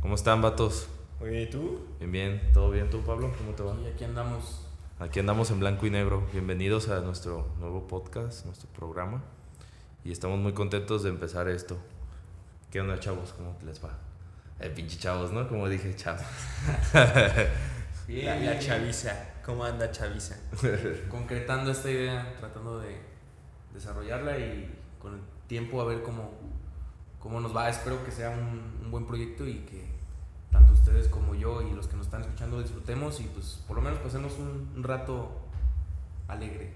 ¿Cómo están, vatos? Muy bien, ¿y tú? Bien, bien. ¿Todo bien tú, Pablo? ¿Cómo te va? Y aquí andamos. Aquí andamos en blanco y negro. Bienvenidos a nuestro nuevo podcast, nuestro programa. Y estamos muy contentos de empezar esto. ¿Qué onda, chavos? ¿Cómo les va? Eh, pinche chavos, ¿no? Como dije, chavos. Bien, La, la chaviza. ¿Cómo anda chaviza? Concretando esta idea, tratando de desarrollarla y con el tiempo a ver cómo, cómo nos va. Espero que sea un, un buen proyecto y que tanto ustedes como yo y los que nos están escuchando disfrutemos y pues por lo menos pasemos un, un rato alegre.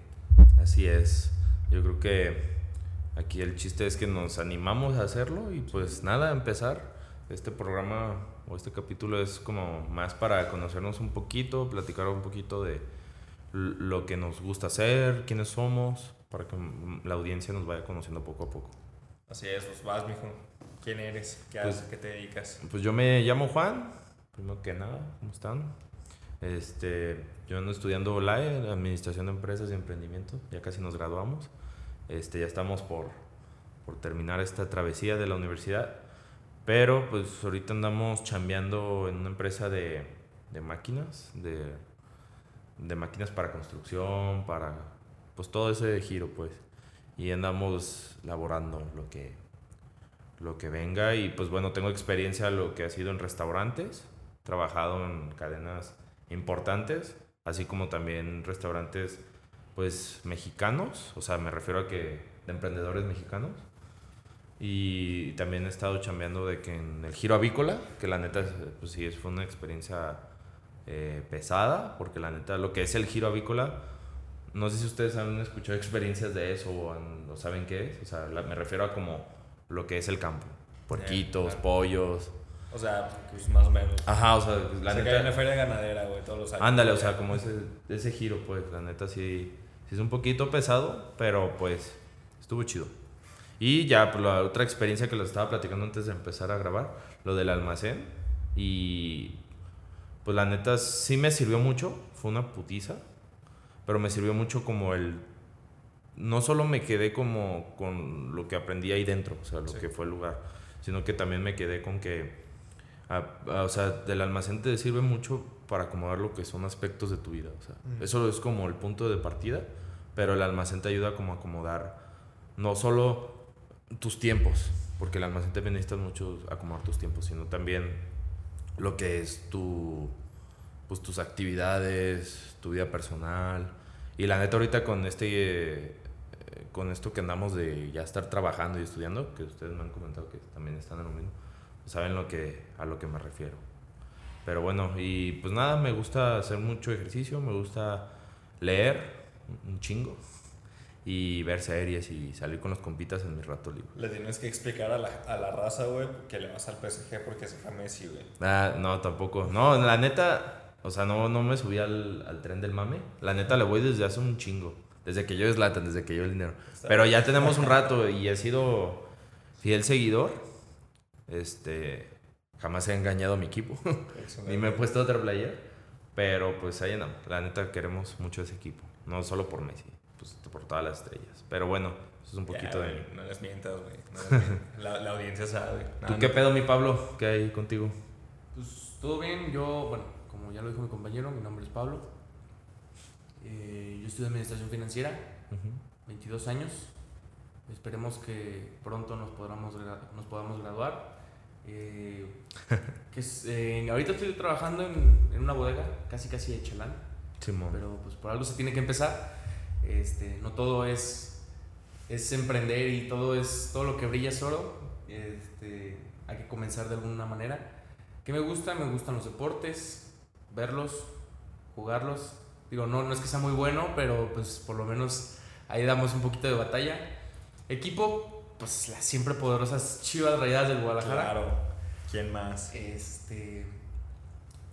Así es. Yo creo que aquí el chiste es que nos animamos a hacerlo y pues nada, empezar. Este programa o este capítulo es como más para conocernos un poquito, platicar un poquito de lo que nos gusta hacer, quiénes somos, para que la audiencia nos vaya conociendo poco a poco. Así es, pues vas, mijo. ¿Quién eres? ¿Qué Pues- haces? ¿Qué te dedicas? Pues yo me llamo Juan, primero que nada, ¿cómo están? Este, yo ando estudiando OLAE, Administración de Empresas y Emprendimiento, ya casi nos graduamos. Este, ya estamos por, por terminar esta travesía de la universidad, pero pues ahorita andamos chambeando en una empresa de, de máquinas, de, de máquinas para construcción, para pues todo ese giro pues. Y andamos laborando lo que, lo que venga y pues bueno, tengo experiencia lo que ha sido en restaurantes, trabajado en cadenas importantes, así como también restaurantes pues mexicanos, o sea, me refiero a que de emprendedores mexicanos. Y también he estado chambeando de que en el giro avícola, que la neta, pues sí, fue una experiencia eh, pesada, porque la neta, lo que es el giro avícola, no sé si ustedes han escuchado experiencias de eso o, han- o saben qué es, o sea, la- me refiero a como lo que es el campo, puerquitos, claro. pollos, O sea, pues más o menos. ajá, o sea, la Se neta, cae en la feria ganadera, güey, todos los años. ándale, o sea, como ese, ese giro, pues, la neta sí, sí es un poquito pesado, pero pues estuvo chido. Y ya, pues la otra experiencia que les estaba platicando antes de empezar a grabar, lo del almacén. Y pues la neta sí me sirvió mucho, fue una putiza, pero me sirvió mucho como el... No solo me quedé como con lo que aprendí ahí dentro, o sea, lo Sí. que fue el lugar, sino que también me quedé con que, a- a- o sea, del almacén te sirve mucho para acomodar lo que son aspectos de tu vida, o sea, Mm. eso es como el punto de partida, pero el almacén te ayuda como a acomodar no solo tus tiempos, porque el almacén también necesitas mucho acomodar tus tiempos, sino también lo que es tu, pues tus actividades, tu vida personal. Y la neta ahorita con este, eh, con esto que andamos de ya estar trabajando y estudiando, que ustedes me han comentado que también están en lo mismo, saben lo que, a lo que me refiero. Pero bueno, y pues nada, me gusta hacer mucho ejercicio, me gusta leer un chingo y ver series y salir con los compitas en mi rato libre. Le tienes que explicar a la, a la raza, güey, que le vas al PSG porque se fue Messi, güey. Ah, no, tampoco. No, la neta, o sea, no, no me subí al, al tren del mame. La neta le voy desde hace un chingo. Desde que yo es lata, desde que yo el dinero. Pero ya tenemos un rato y he sido fiel seguidor. Este, jamás he engañado a mi equipo. Ni me he puesto otra playera. Pero pues ahí andamos. La neta queremos mucho ese equipo. No solo por Messi, pues por todas las estrellas. Pero bueno, eso es un poquito Ya, de. No les mientas, güey. no la, la audiencia sabe. ¿Tú No, qué no. pedo, mi Pablo? ¿Qué hay contigo? Pues todo bien, yo, bueno, como ya lo dijo mi compañero, mi nombre es Pablo. Eh, yo estudio Administración Financiera, 22 años. Esperemos que pronto nos podamos, nos podamos graduar. Eh, que es, eh, ahorita estoy trabajando en, en una bodega, casi casi de chalán, Simón. pero pues por algo se tiene que empezar. Este, no todo es, es emprender y todo, es, todo lo que brilla es oro. Este, hay que comenzar de alguna manera. ¿Qué me gusta? Me gustan los deportes, verlos, jugarlos. Digo, no, no es que sea muy bueno, pero pues por lo menos ahí damos un poquito de batalla. Equipo, pues las siempre poderosas Chivas Rayadas del Guadalajara. Claro. ¿Quién más? Este.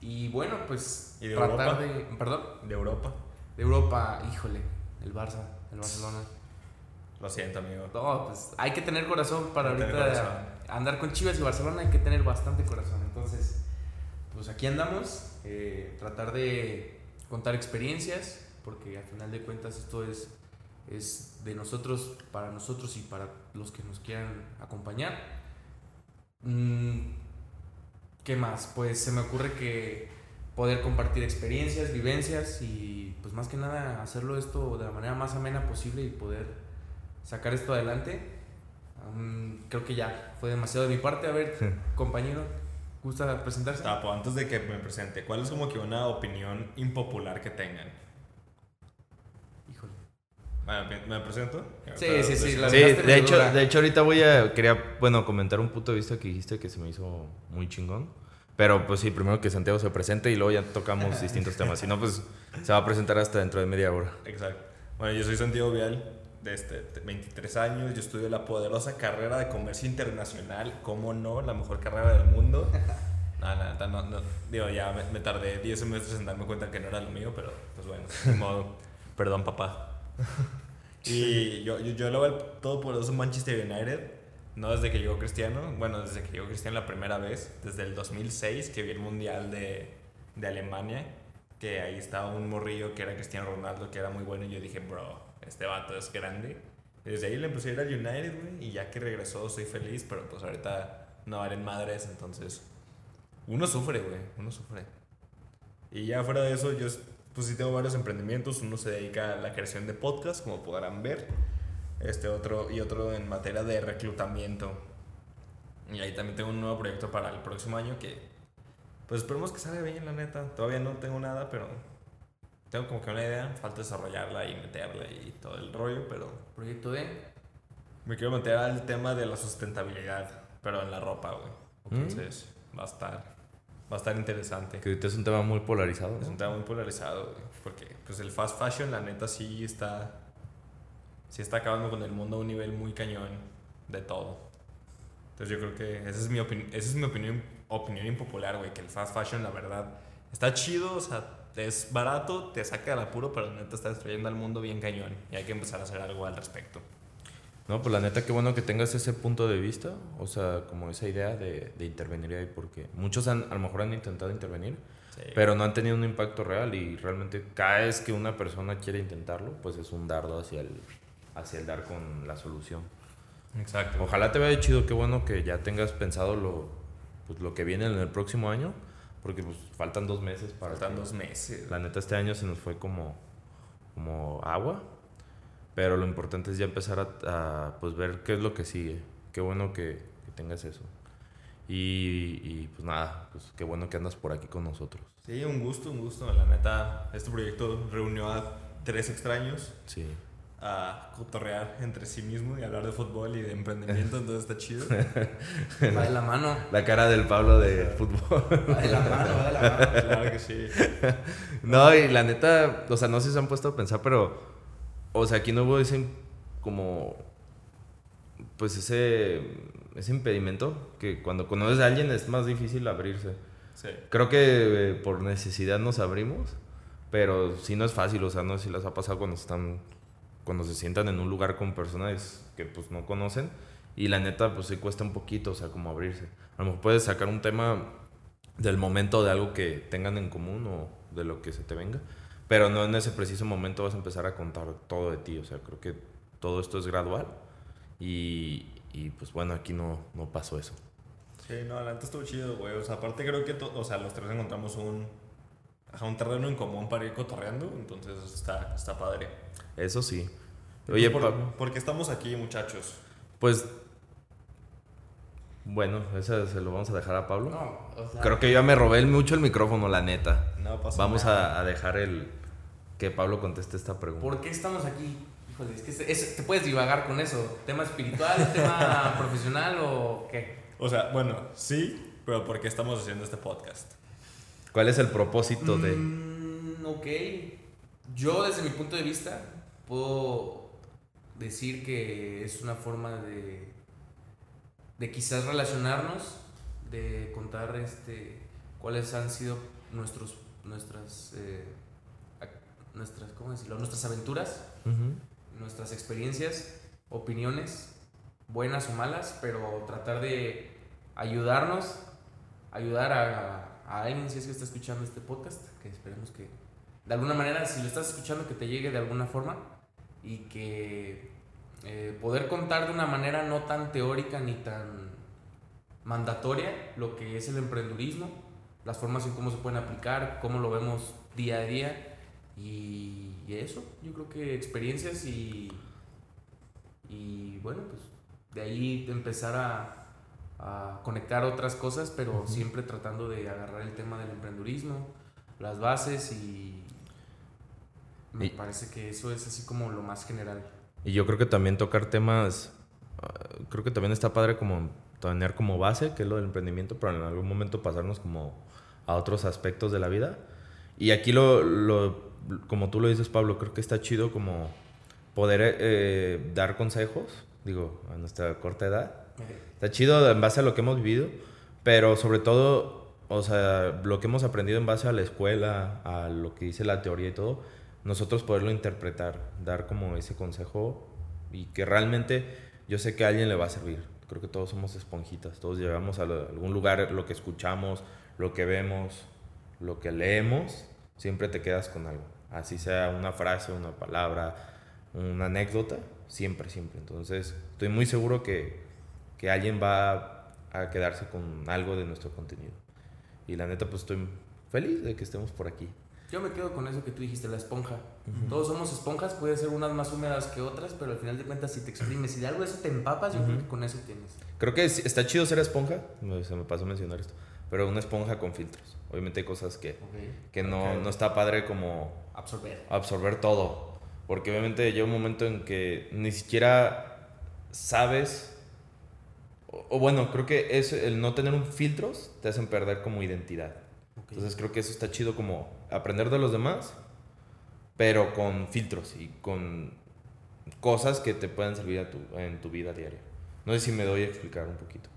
Y bueno, pues ¿Y de tratar Europa? de. Perdón. De Europa. De Europa, híjole, el Barça, el Barcelona. Lo siento, amigo. No, pues hay que tener corazón para Hay ahorita corazón. andar con Chivas y Barcelona, hay que tener bastante corazón. Entonces, pues aquí andamos, eh, tratar de contar experiencias, porque al final de cuentas esto es, es de nosotros, para nosotros y para los que nos quieran acompañar. Mm, ¿Qué más? Pues se me ocurre que poder compartir experiencias, vivencias y pues más que nada hacerlo esto de la manera más amena posible y poder sacar esto adelante. Um, creo que ya fue demasiado de mi parte. A ver, compañero, ¿gusta presentarse? Tapo, antes de que me presente, ¿cuál es como que una opinión impopular que tengan? Híjole. Bueno, ¿me presento? Sí, sí, sí, la Sí, de hecho, dura. de hecho ahorita voy a, quería, bueno, comentar un punto de vista que dijiste que se me hizo muy chingón. Pero pues sí, primero que Santiago se presente y luego ya tocamos distintos temas. Si no, pues se va a presentar hasta dentro de media hora. Exacto. Bueno, yo soy Santiago Vial, de este, 23 años. Yo estudio la poderosa carrera de comercio internacional. ¿Cómo no? La mejor carrera del mundo. No, no, no, no. Digo, ya me, me tardé 10 semestres en darme cuenta que no era lo mío, pero pues bueno, de modo. Perdón, papá. Y yo, yo, yo lo veo el todopoderoso Manchester United. No desde que llegó Cristiano, bueno, desde que llegó Cristiano la primera vez, desde el 2006 que vi el Mundial de, de Alemania, que ahí estaba un morrillo que era Cristiano Ronaldo, que era muy bueno, y yo dije, bro, este vato es grande. Y desde ahí le empecé a ir al United, güey, y ya que regresó soy feliz, pero pues ahorita no valen madres, entonces uno sufre, güey, uno sufre. Y ya fuera de eso, yo pues sí tengo varios emprendimientos, uno se dedica a la creación de podcast, como podrán ver este otro y otro en materia de reclutamiento. Y ahí también tengo un nuevo proyecto para el próximo año que pues esperemos que salga bien la neta. Todavía no tengo nada, pero tengo como que una idea, falta desarrollarla y meterla y todo el rollo, pero Proyecto de. me quiero meter al tema de la sustentabilidad, pero en la ropa, güey. Entonces, va a estar va a estar interesante. Que ahorita es un tema muy polarizado. Es ¿no? un tema muy polarizado, güey, porque pues el fast fashion la neta sí está sí está acabando con el mundo a un nivel muy cañón de todo. Entonces yo creo que esa es mi opinión, esa es mi opinión, opinión impopular, güey, que el fast fashion la verdad está chido, o sea, es barato, te saca del apuro, pero la neta está destruyendo al mundo bien cañón y hay que empezar a hacer algo al respecto. No, pues la neta, qué bueno que tengas ese punto de vista, o sea, como esa idea de, de intervenir ahí, porque muchos han, a lo mejor han intentado intervenir, Sí. pero no han tenido un impacto real y realmente cada vez que una persona quiere intentarlo, pues es un dardo hacia el, hacia el dar con la solución. Exacto. Ojalá te vaya chido, qué bueno que ya tengas pensado lo, pues, lo que viene en el próximo año, porque pues faltan dos meses para... Faltan que- dos meses. La neta este año se nos fue como, como agua, pero lo importante es ya empezar a, a, pues ver qué es lo que sigue. Qué bueno que, que tengas eso. Y, y, pues nada, pues qué bueno que andas por aquí con nosotros. Sí, un gusto, un gusto. La neta, este proyecto reunió a tres extraños Sí. A cotorrear entre sí mismo y hablar de fútbol y de emprendimiento, entonces está chido. Va de la mano. La cara del Pablo de fútbol. Va de la mano, va de la mano. claro que sí. No, y la neta, o sea, no sé si se han puesto a pensar, pero, o sea, aquí no hubo ese, como, pues ese, ese impedimento que cuando conoces a alguien es más difícil abrirse. Sí. Creo que eh, por necesidad nos abrimos, pero sí no es fácil, o sea, no sé si les ha pasado cuando están, cuando se sientan en un lugar con personas que pues no conocen y la neta pues sí cuesta un poquito, o sea, como abrirse. A lo mejor puedes sacar un tema del momento de algo que tengan en común o de lo que se te venga, pero no en ese preciso momento vas a empezar a contar todo de ti, o sea, creo que todo esto es gradual y, y pues bueno, aquí no, no pasó eso. Sí, no, la neta estuvo chido, güey. O sea, aparte creo que, o sea, los tres encontramos un, ajá, un terreno en común para ir cotorreando, entonces está, está padre. Eso sí. Oye, ¿por, ¿por qué estamos aquí, muchachos? Pues. Bueno, ese se lo vamos a dejar a Pablo. No, o sea, Creo que yo ya me robé mucho el micrófono, la neta. No pasa Vamos nada. a, a dejar el. Que Pablo conteste esta pregunta. ¿Por qué estamos aquí? Híjole, es que es- es- te puedes divagar con eso. ¿Tema espiritual, tema profesional o qué? O sea, bueno, sí, pero ¿por qué estamos haciendo este podcast? ¿Cuál es el propósito de.? Mm, ok. Yo, desde mi punto de vista, puedo decir que es una forma de, de quizás relacionarnos, de contar este, cuáles han sido nuestros, nuestras, eh, nuestras, ¿cómo decirlo? nuestras aventuras, nuestras experiencias, opiniones, buenas o malas, pero tratar de ayudarnos, ayudar a, a alguien si es que está escuchando este podcast, que esperemos que de alguna manera, si lo estás escuchando, que te llegue de alguna forma y que eh, poder contar de una manera no tan teórica ni tan mandatoria lo que es el emprendurismo, las formas en cómo se pueden aplicar, cómo lo vemos día a día y, eso, yo creo que experiencias y, y bueno, pues de ahí empezar a, a conectar otras cosas, pero siempre tratando de agarrar el tema del emprendurismo, las bases y me parece que eso es así como lo más general. Y yo creo que también tocar temas, ah, creo que también está padre como tener como base, que es lo del emprendimiento, pero en algún momento pasarnos como a otros aspectos de la vida. Y aquí lo, lo como tú lo dices, Pablo, creo que está chido como poder eh, dar consejos, digo, a nuestra corta edad. Está chido en base a lo que hemos vivido, pero sobre todo, o sea, lo que hemos aprendido en base a la escuela, a lo que dice la teoría y todo, nosotros poderlo interpretar, dar como ese consejo y que realmente yo sé que a alguien le va a servir. Creo que todos somos esponjitas, todos llevamos a algún lugar lo que escuchamos, lo que vemos, lo que leemos, siempre te quedas con algo. Así sea una frase, una palabra, una anécdota, siempre, siempre. Entonces, estoy muy seguro que, que alguien va a quedarse con algo de nuestro contenido. Y la neta, pues estoy feliz de que estemos por aquí. Yo me quedo con eso que tú dijiste, la esponja. Todos somos esponjas, puede ser unas más húmedas que otras, pero al final de cuentas, si te exprimes y de algo eso te empapas, yo creo que con eso tienes. Creo que está chido ser esponja, se me pasó a mencionar esto, pero una esponja con filtros. Obviamente hay cosas que, que no, no está padre como absorber. absorber todo, porque obviamente llega un momento en que ni siquiera sabes, o, o bueno, creo que es el no tener un filtros te hacen perder como identidad. Entonces creo que eso está chido como aprender de los demás, pero con filtros y con cosas que te puedan servir a tu, en tu vida diaria. No sé si me doy a explicar un poquito.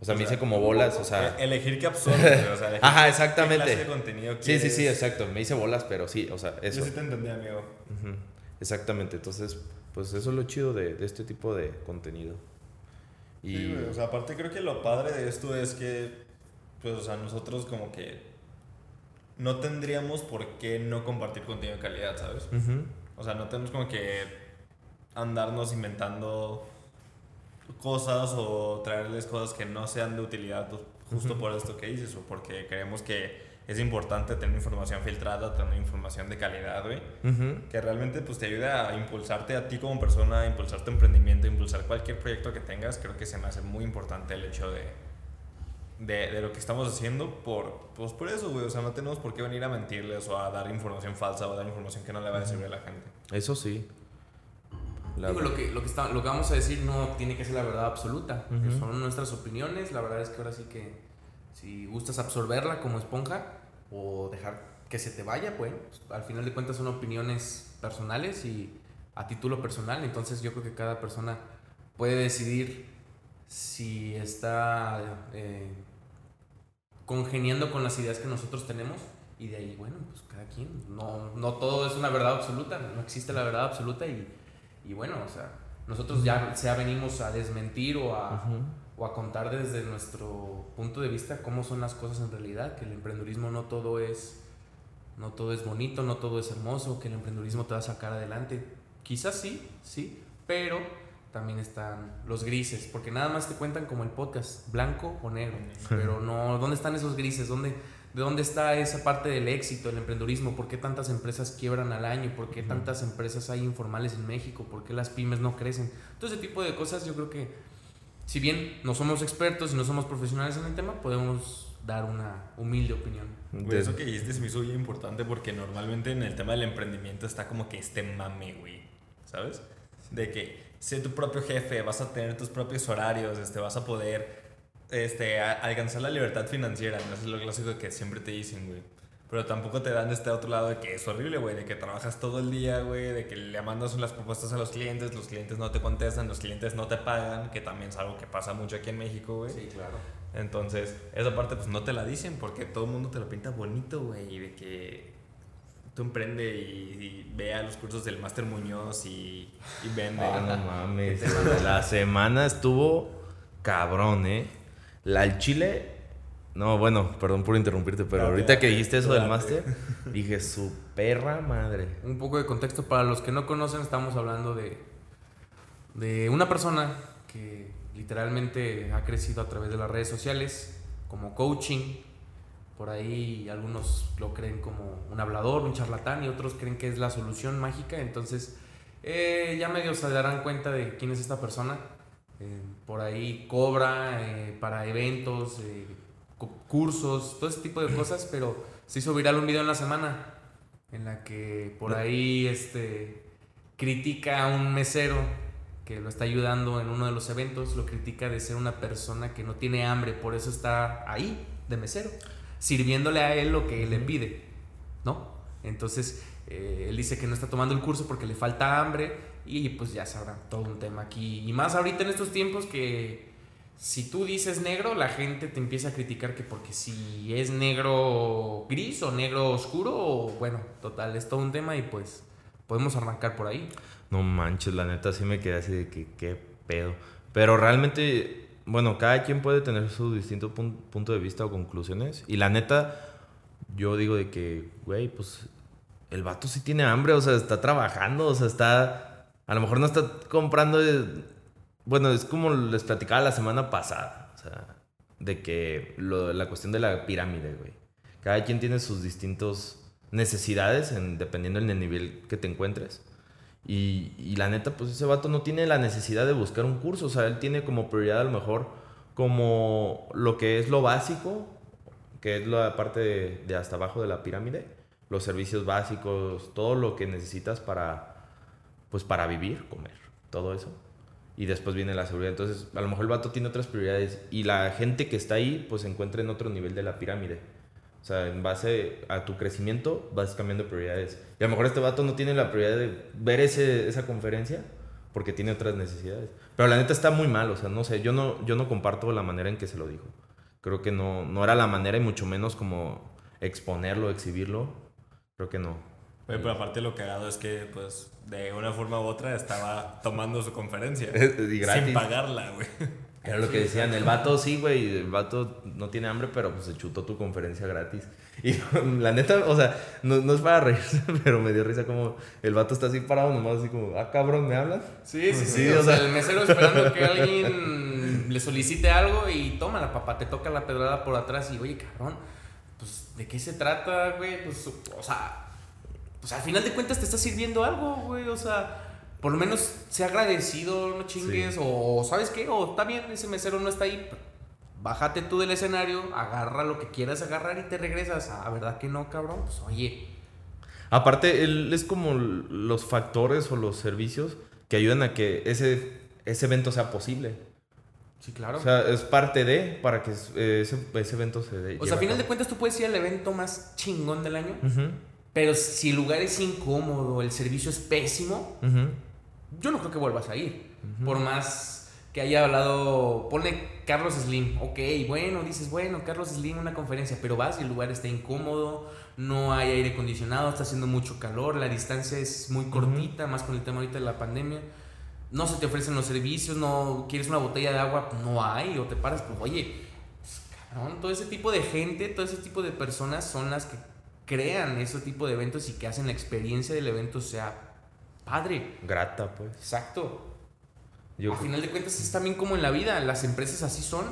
O sea, me hice como bolas, o sea... E-, elegir qué absorbe, o sea, Ajá, exactamente. Qué clase de contenido sí, sí, sí, exacto. Me hice bolas, pero sí, o sea, eso. Yo sí te entendí, amigo. Exactamente, entonces, pues eso es lo chido de, de este tipo de contenido. Y... Sí, o sea, aparte creo que lo padre de esto es que, pues, o sea, nosotros como que no tendríamos por qué no compartir contenido de calidad, ¿sabes? O sea, no tenemos como que andarnos inventando cosas o traerles cosas que no sean de utilidad pues, justo por esto que dices o porque creemos que es importante tener información filtrada, tener información de calidad, güey, que realmente pues te ayuda a impulsarte a ti como persona, a impulsar tu emprendimiento, a impulsar cualquier proyecto que tengas. Creo que se me hace muy importante el hecho de de, de, lo que estamos haciendo por, pues por eso, güey. O sea, no tenemos por qué venir a mentirles o a dar información falsa o a dar información que no le va a servir a la gente. Eso sí. Digo, lo, que, lo, que está, lo que vamos a decir no tiene que ser la verdad absoluta. Son nuestras opiniones. La verdad es que ahora sí que si gustas absorberla como esponja o dejar que se te vaya, pues al final de cuentas son opiniones personales y a título personal. Entonces yo creo que cada persona puede decidir si está eh, congeniando con las ideas que nosotros tenemos y de ahí, bueno, pues cada quien, no, no todo es una verdad absoluta, no existe la verdad absoluta y, y bueno, o sea, nosotros ya sea venimos a desmentir o a, o a contar desde nuestro punto de vista cómo son las cosas en realidad, que el emprendurismo no todo es no todo es bonito, no todo es hermoso, que el emprendurismo te va a sacar adelante. Quizás sí, sí, pero también están los grises, porque nada más te cuentan como el podcast, blanco o negro, pero no, ¿dónde están esos grises? ¿Dónde, ¿De dónde está esa parte del éxito, el emprendurismo? ¿Por qué tantas empresas quiebran al año? ¿Por qué tantas empresas hay informales en México? ¿Por qué las pymes no crecen? Todo ese tipo de cosas yo creo que, si bien no somos expertos y no somos profesionales en el tema, podemos dar una humilde opinión. Güey, eso que dijiste es me hizo muy importante porque normalmente en el tema del emprendimiento está como que este mame, güey, ¿sabes? De que ser tu propio jefe, vas a tener tus propios horarios, este, vas a poder este, alcanzar la libertad financiera, ¿no? Eso es lo clásico que siempre te dicen, güey. Pero tampoco te dan este otro lado de que es horrible, güey, de que trabajas todo el día, güey, de que le mandas las propuestas a los clientes, los clientes no te contestan, los clientes no te pagan, que también es algo que pasa mucho aquí en México, güey. Sí, claro. Entonces, esa parte pues no te la dicen porque todo el mundo te lo pinta bonito, güey, y de que tú emprende y, vea los cursos del Máster Muñoz y, y vende. Ah, no mames. la semana estuvo cabrón, ¿eh? La el Chile. No, bueno, perdón por interrumpirte, pero ahorita que dijiste eso del máster, dije su perra madre. Un poco de contexto para los que no conocen, estamos hablando de, de una persona que literalmente ha crecido a través de las redes sociales, como coaching. Por ahí algunos lo creen como un hablador, un charlatán y otros creen que es la solución mágica. Entonces, eh, ya medio se darán cuenta de quién es esta persona. Eh, por ahí cobra eh, para eventos, cursos, todo ese tipo de cosas, pero se hizo viral un video en la semana en la que por ahí este, critica a un mesero que lo está ayudando en uno de los eventos, lo critica de ser una persona que no tiene hambre, por eso está ahí de mesero, sirviéndole a él lo que él le pide, ¿no? Entonces, eh, él dice que no está tomando el curso porque le falta hambre y pues ya sabrán todo un tema aquí. Y más ahorita en estos tiempos que si tú dices negro, la gente te empieza a criticar que porque si es negro gris o negro oscuro, bueno, total, es todo un tema y pues podemos arrancar por ahí. No manches, la neta sí me quedé así de que qué pedo. Pero realmente, bueno, cada quien puede tener su distinto punto de vista o conclusiones. Y la neta, yo digo de que, güey, pues el vato sí tiene hambre, o sea, está trabajando, o sea, está... A lo mejor no está comprando bueno, es como les platicaba la semana pasada, o sea, de que la cuestión de la pirámide, güey. Cada quien tiene sus distintas necesidades en, dependiendo del nivel que te encuentres. Y, y, la neta, pues ese vato no tiene la necesidad de buscar un curso, o sea, él tiene como prioridad a lo mejor como lo que es lo básico, que es la parte de, de hasta abajo de la pirámide, los servicios básicos, todo lo que necesitas para, pues para vivir, comer, todo eso y después viene la seguridad. Entonces, a lo mejor el vato tiene otras prioridades y la gente que está ahí, pues se encuentra en otro nivel de la pirámide. O sea, en base a tu crecimiento vas cambiando prioridades. Y a lo mejor este vato no tiene la prioridad de ver ese, esa conferencia porque tiene otras necesidades. Pero la neta está muy mal, o sea, no sé, yo no, yo no comparto la manera en que se lo dijo. Creo que no, no era la manera y mucho menos como exponerlo, exhibirlo. Creo que no. Pero aparte lo que ha dado es que, pues, de una forma u otra estaba tomando su conferencia. Sin pagarla, güey. Era lo que decían, el vato sí, güey, el vato no tiene hambre, pero pues se chutó tu conferencia gratis. Y la neta, o sea, no, no, es para reírse, pero me dio risa como el vato está así parado nomás, así como, ah, cabrón, ¿me hablas? Sí, sí, sí, o, sea, el mesero esperando que alguien le solicite algo y toma la papá, te toca la pedrada por atrás y, oye, cabrón, pues, ¿de qué se trata, güey? Pues, o sea, pues al final de cuentas te está sirviendo algo, güey. O sea, por lo menos sea agradecido, no chingues. O, ¿sabes qué? O está bien, ese mesero no está ahí. Bájate tú del escenario, agarra lo que quieras agarrar y te regresas. Ah, ¿verdad que no, cabrón? Pues oye. Aparte, él es como los factores o los servicios que ayudan a que ese, ese evento sea posible. Sí, claro. O sea, es parte de para que ese, ese evento se dé. O sea, a final de cuentas tú puedes ir al evento más chingón del año. Pero si el lugar es incómodo, el servicio es pésimo, yo no creo que vuelvas a ir. Por más que haya hablado, pone Carlos Slim, ok, bueno, dices, bueno, Carlos Slim, una conferencia, pero vas y el lugar está incómodo, no hay aire acondicionado, está haciendo mucho calor, la distancia es muy cortita, más con el tema ahorita de la pandemia. No se te ofrecen los servicios, no quieres una botella de agua, no hay, o te paras, pues oye, pues, cabrón, todo ese tipo de gente, todo ese tipo de personas son las que crean ese tipo de eventos y que hacen la experiencia del evento sea padre. Grata, pues. Exacto. Yo Al final de cuentas es también como en la vida, las empresas así son.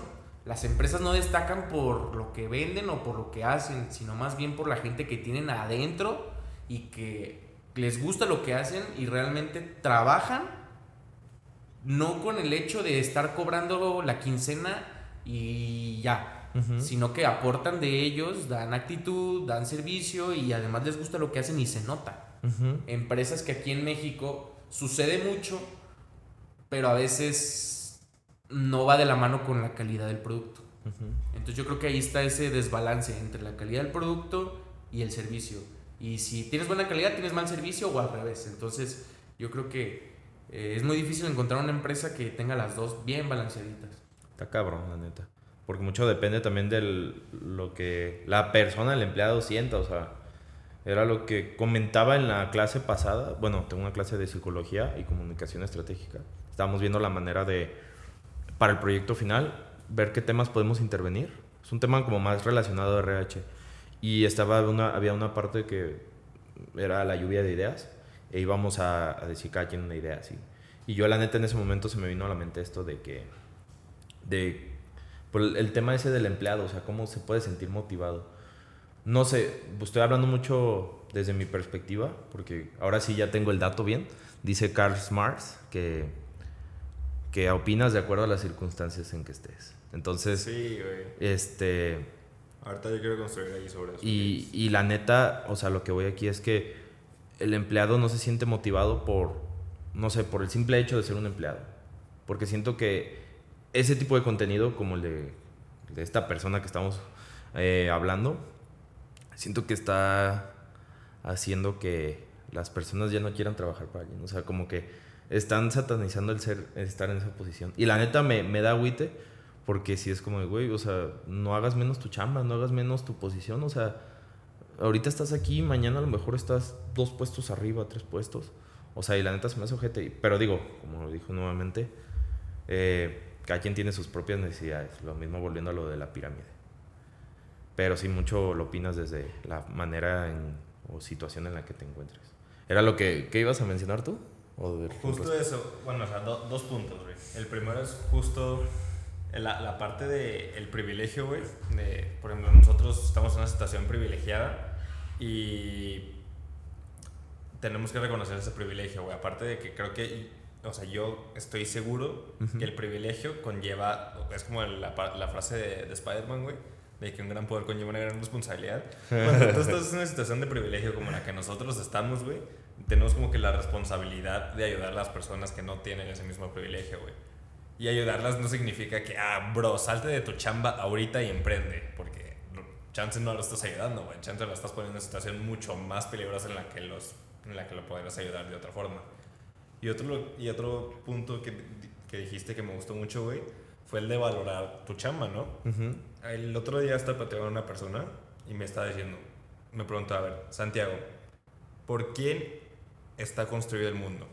Las empresas no destacan por lo que venden o por lo que hacen, sino más bien por la gente que tienen adentro y que les gusta lo que hacen y realmente trabajan, no con el hecho de estar cobrando la quincena y ya, sino que aportan de ellos, dan actitud, dan servicio y además les gusta lo que hacen y se nota. Empresas que aquí en México sucede mucho, pero a veces no va de la mano con la calidad del producto. Entonces yo creo que ahí está ese desbalance entre la calidad del producto y el servicio. Y si tienes buena calidad, tienes mal servicio o al revés. Entonces yo creo que eh, es muy difícil encontrar una empresa que tenga las dos bien balanceaditas. Está cabrón, la neta. Porque mucho depende también de lo que la persona, el empleado sienta, o sea, era lo que comentaba en la clase pasada, bueno, tengo una clase de psicología y comunicación estratégica. Estábamos viendo la manera de, para el proyecto final, ver qué temas podemos intervenir. Es un tema como más relacionado a RH. Y estaba una, había una parte que era la lluvia de ideas e íbamos a, a decir cada quien una idea así. Y yo la neta en ese momento se me vino a la mente esto de que de por el, tema ese del empleado, o sea, cómo se puede sentir motivado. No sé, estoy hablando mucho desde mi perspectiva, porque ahora sí ya tengo el dato bien. Dice Karl Marx que, que opinas de acuerdo a las circunstancias en que estés. Entonces, Sí, este, Ahorita yo quiero construir ahí sobre eso. y, y la neta, o sea, lo que voy aquí es que el empleado no se siente motivado por, no sé, por el simple hecho de ser un empleado. Porque siento que ese tipo de contenido, como el de, de esta persona que estamos eh, hablando, siento que está haciendo que las personas ya no quieran trabajar para alguien. O sea, como que están satanizando el ser, estar en esa posición. Y la neta me, me da agüite porque si es como güey, o sea, no hagas menos tu chamba, no hagas menos tu posición. O sea, ahorita estás aquí, mañana a lo mejor estás dos puestos arriba, tres puestos. O sea, y la neta se me hace ojete. Pero digo, como lo dijo nuevamente, eh, cada quien tiene sus propias necesidades. Lo mismo volviendo a lo de la pirámide. Pero sí mucho lo opinas desde la manera en- o situación en la que te encuentres. ¿Era lo que, ¿qué ibas a mencionar tú? ¿O de- Justo eso, bueno, o sea, do- dos puntos, güey. El primero es justo la, la parte del el privilegio, güey. De, por ejemplo, nosotros estamos en una situación privilegiada y tenemos que reconocer ese privilegio, güey. Aparte de que creo que, o sea, yo estoy seguro Ujú. que el privilegio conlleva, es como la, la frase de, de Spider-Man, güey. De que un gran poder conlleva una gran responsabilidad. Cuando tú estás en una situación de privilegio como la que nosotros estamos, güey, tenemos como que la responsabilidad de ayudar a las personas que no tienen ese mismo privilegio, güey. Y ayudarlas no significa que, ah, bro, salte de tu chamba ahorita y emprende, porque chance no lo estás ayudando, güey. Chance lo estás poniendo en una situación mucho más peligrosa en la que, los, en la que lo podrías ayudar de otra forma. Y otro, y otro punto que, que dijiste que me gustó mucho, güey, fue el de valorar tu chamba, ¿no? Ujú. El otro día estaba platicando con una persona y me estaba diciendo, me preguntó, a ver, Santiago, ¿por quién está construido el mundo?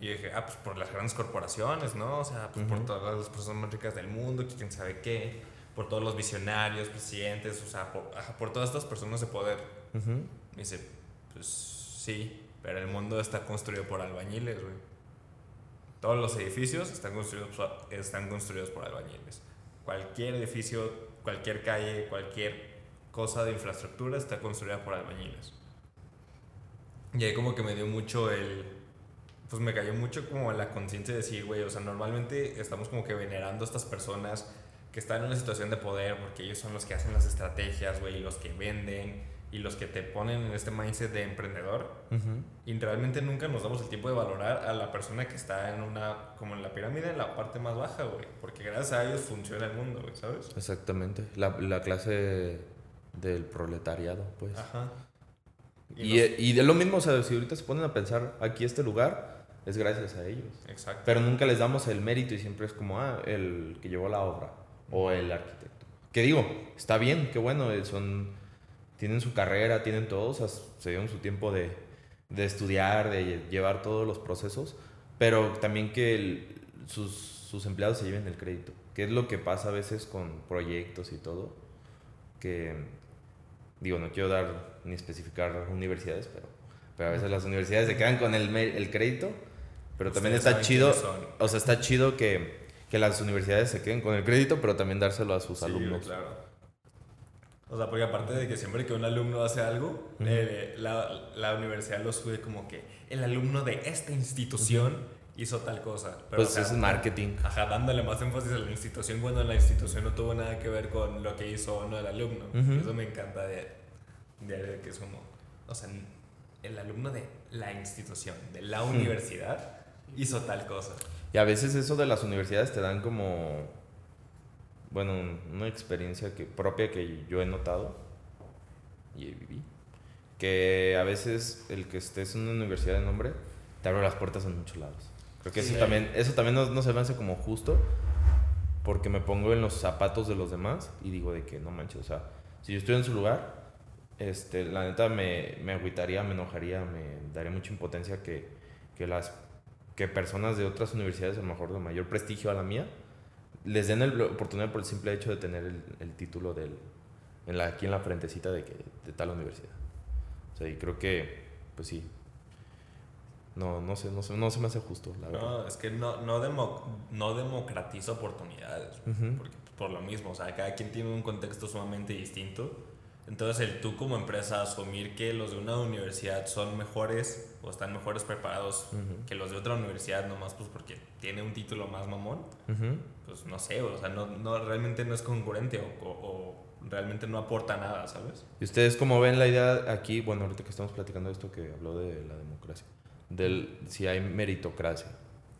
Y yo dije, ah, pues por las grandes corporaciones, ¿no? O sea, pues por Ujú. todas las personas más ricas del mundo, quién sabe qué, por todos los visionarios, presidentes, o sea, por, por todas estas personas de poder. Ujú. Me dice, pues sí, pero el mundo está construido por albañiles, güey. Todos los edificios están construidos, están construidos por albañiles. Cualquier edificio, cualquier calle, cualquier cosa de infraestructura está construida por albañiles. Y ahí como que me dio mucho el... Pues me cayó mucho como la conciencia de decir, güey, o sea, normalmente estamos como que venerando a estas personas que están en una situación de poder porque ellos son los que hacen las estrategias, güey, los que venden y los que te ponen en este mindset de emprendedor. Ujú. Y realmente nunca nos damos el tiempo de valorar a la persona que está en una, como en la pirámide, en la parte más baja, güey. Porque gracias a ellos funciona el mundo, güey, ¿sabes? Exactamente. La, la clase del proletariado, pues. Ajá. Y, eh, y de lo mismo, o sea, si ahorita se ponen a pensar, aquí este lugar es gracias a ellos. Exacto. Pero nunca les damos el mérito y siempre es como, ah, el que llevó la obra o el arquitecto. Que digo, está bien, qué bueno, eh, son, tienen su carrera, tienen todo, o sea, se dieron su tiempo de, de estudiar, de lle- llevar todos los procesos, pero también que el- sus, sus empleados se lleven el crédito, que es lo que pasa a veces con proyectos y todo, que digo, no quiero dar ni especificar universidades, pero, pero a veces las universidades se quedan con el, el crédito, pero también Ustedes está chido, o sea, está chido que, que las universidades se queden con el crédito, pero también dárselo a sus Sí, alumnos. claro. O sea, porque aparte de que siempre que un alumno hace algo, eh, la, la universidad lo sube como que el alumno de esta institución hizo tal cosa. Pero, Pues o sea, es marketing. Ajá, dándole más énfasis a la institución cuando la institución no tuvo nada que ver con lo que hizo o no el alumno. Eso me encanta de, de que es como, o sea, el alumno de la institución, de la universidad, hizo tal cosa. Y a veces eso de las universidades te dan como, bueno, una experiencia que, propia que yo he notado y viví. Que a veces el que estés en una universidad de nombre te abre las puertas en muchos lados. Creo que Sí. eso también, eso también no, no se me hace como justo porque me pongo en los zapatos de los demás y digo de que no manches, o sea, si yo estoy en su lugar, este, la neta me, me agüitaría, me enojaría, me daría mucha impotencia que, que las que personas de otras universidades, a lo mejor de mayor prestigio a la mía, les den la oportunidad por el simple hecho de tener el, el título del, en la, aquí en la frentecita de, que, de tal universidad. O sea, y creo que, pues sí. No, no sé, no, sé, no se me hace justo, la verdad. No, es que no, no, demo- no democratiza oportunidades. Ujú. Porque por lo mismo, o sea, cada quien tiene un contexto sumamente distinto. Entonces, el tú como empresa asumir que los de una universidad son mejores o están mejores preparados que los de otra universidad, nomás pues porque tiene un título más mamón, pues no sé, o sea, no, no, realmente no es congruente o, o- o realmente no aporta nada, ¿sabes? ¿Y ustedes cómo ven la idea aquí? Bueno, ahorita que estamos platicando de esto que habló de la democracia, del si hay meritocracia,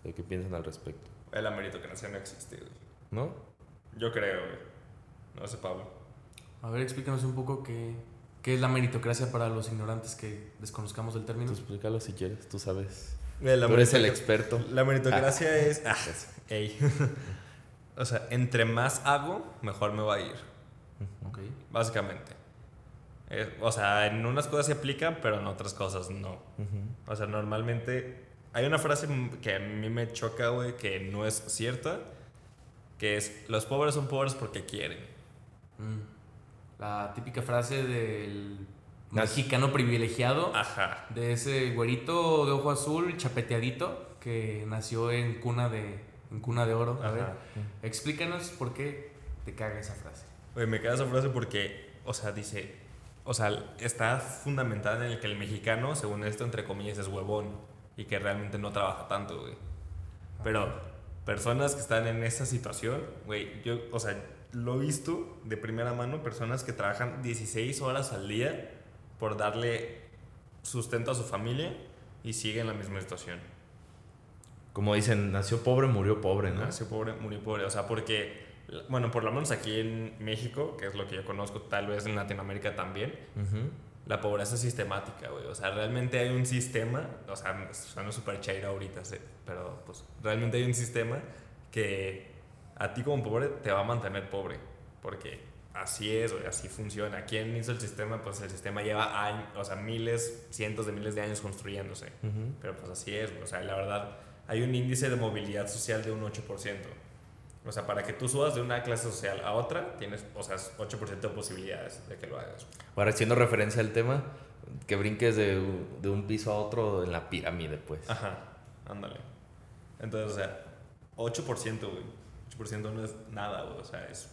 de qué piensan al respecto, La meritocracia no existe, güey. ¿no? Yo creo, güey. No sé, Pablo. A ver, explícanos un poco qué, qué es la meritocracia para los ignorantes que desconozcamos del término. Tú explícalo si quieres, tú sabes. La tú eres el experto. La meritocracia es. Ah, ey. o sea, entre más hago, mejor me va a ir. Ok. Básicamente. Eh, o sea, en unas cosas se aplica, pero en otras cosas no. O sea, normalmente. Hay una frase que a mí me choca, güey, que no es cierta. Que es: Los pobres son pobres porque quieren. Mm. La típica frase del mexicano privilegiado, Ajá. de ese güerito de ojo azul, chapeteadito, que nació en cuna de, en cuna de oro. A ver, explícanos por qué te caga esa frase. Güey, me queda esa frase porque, o sea, dice, o sea, está fundamentada en el que el mexicano, según esto, entre comillas, es huevón y que realmente no trabaja tanto, güey. Pero personas que están en esa situación, güey, yo, o sea, lo he visto de primera mano, personas que trabajan 16 horas al día por darle sustento a su familia y siguen en la misma situación. Como dicen, nació pobre, murió pobre, ¿no? Nació pobre, murió pobre. O sea, porque, bueno, por lo menos aquí en México, que es lo que yo conozco, tal vez en Latinoamérica también, Ujú. La pobreza es sistemática, güey. O sea, realmente hay un sistema, o sea, suena súper chaira ahorita, sí, pero pues realmente hay un sistema que a ti como pobre te va a mantener pobre. Porque así es, güey, así funciona. ¿Quién hizo el sistema? Pues el sistema lleva años, o sea, miles, cientos de miles de años construyéndose. Ujú. Pero pues así es, güey. o sea, la verdad, hay un índice de movilidad social de un 8%. O sea, para que tú subas de una clase social a otra, tienes, o sea, 8% de posibilidades de que lo hagas. Ahora, haciendo referencia al tema, que brinques de, de un piso a otro en la pirámide, pues. Ajá, ándale. Entonces, o sea, 8%, güey. 8% no es nada, güey. O sea, es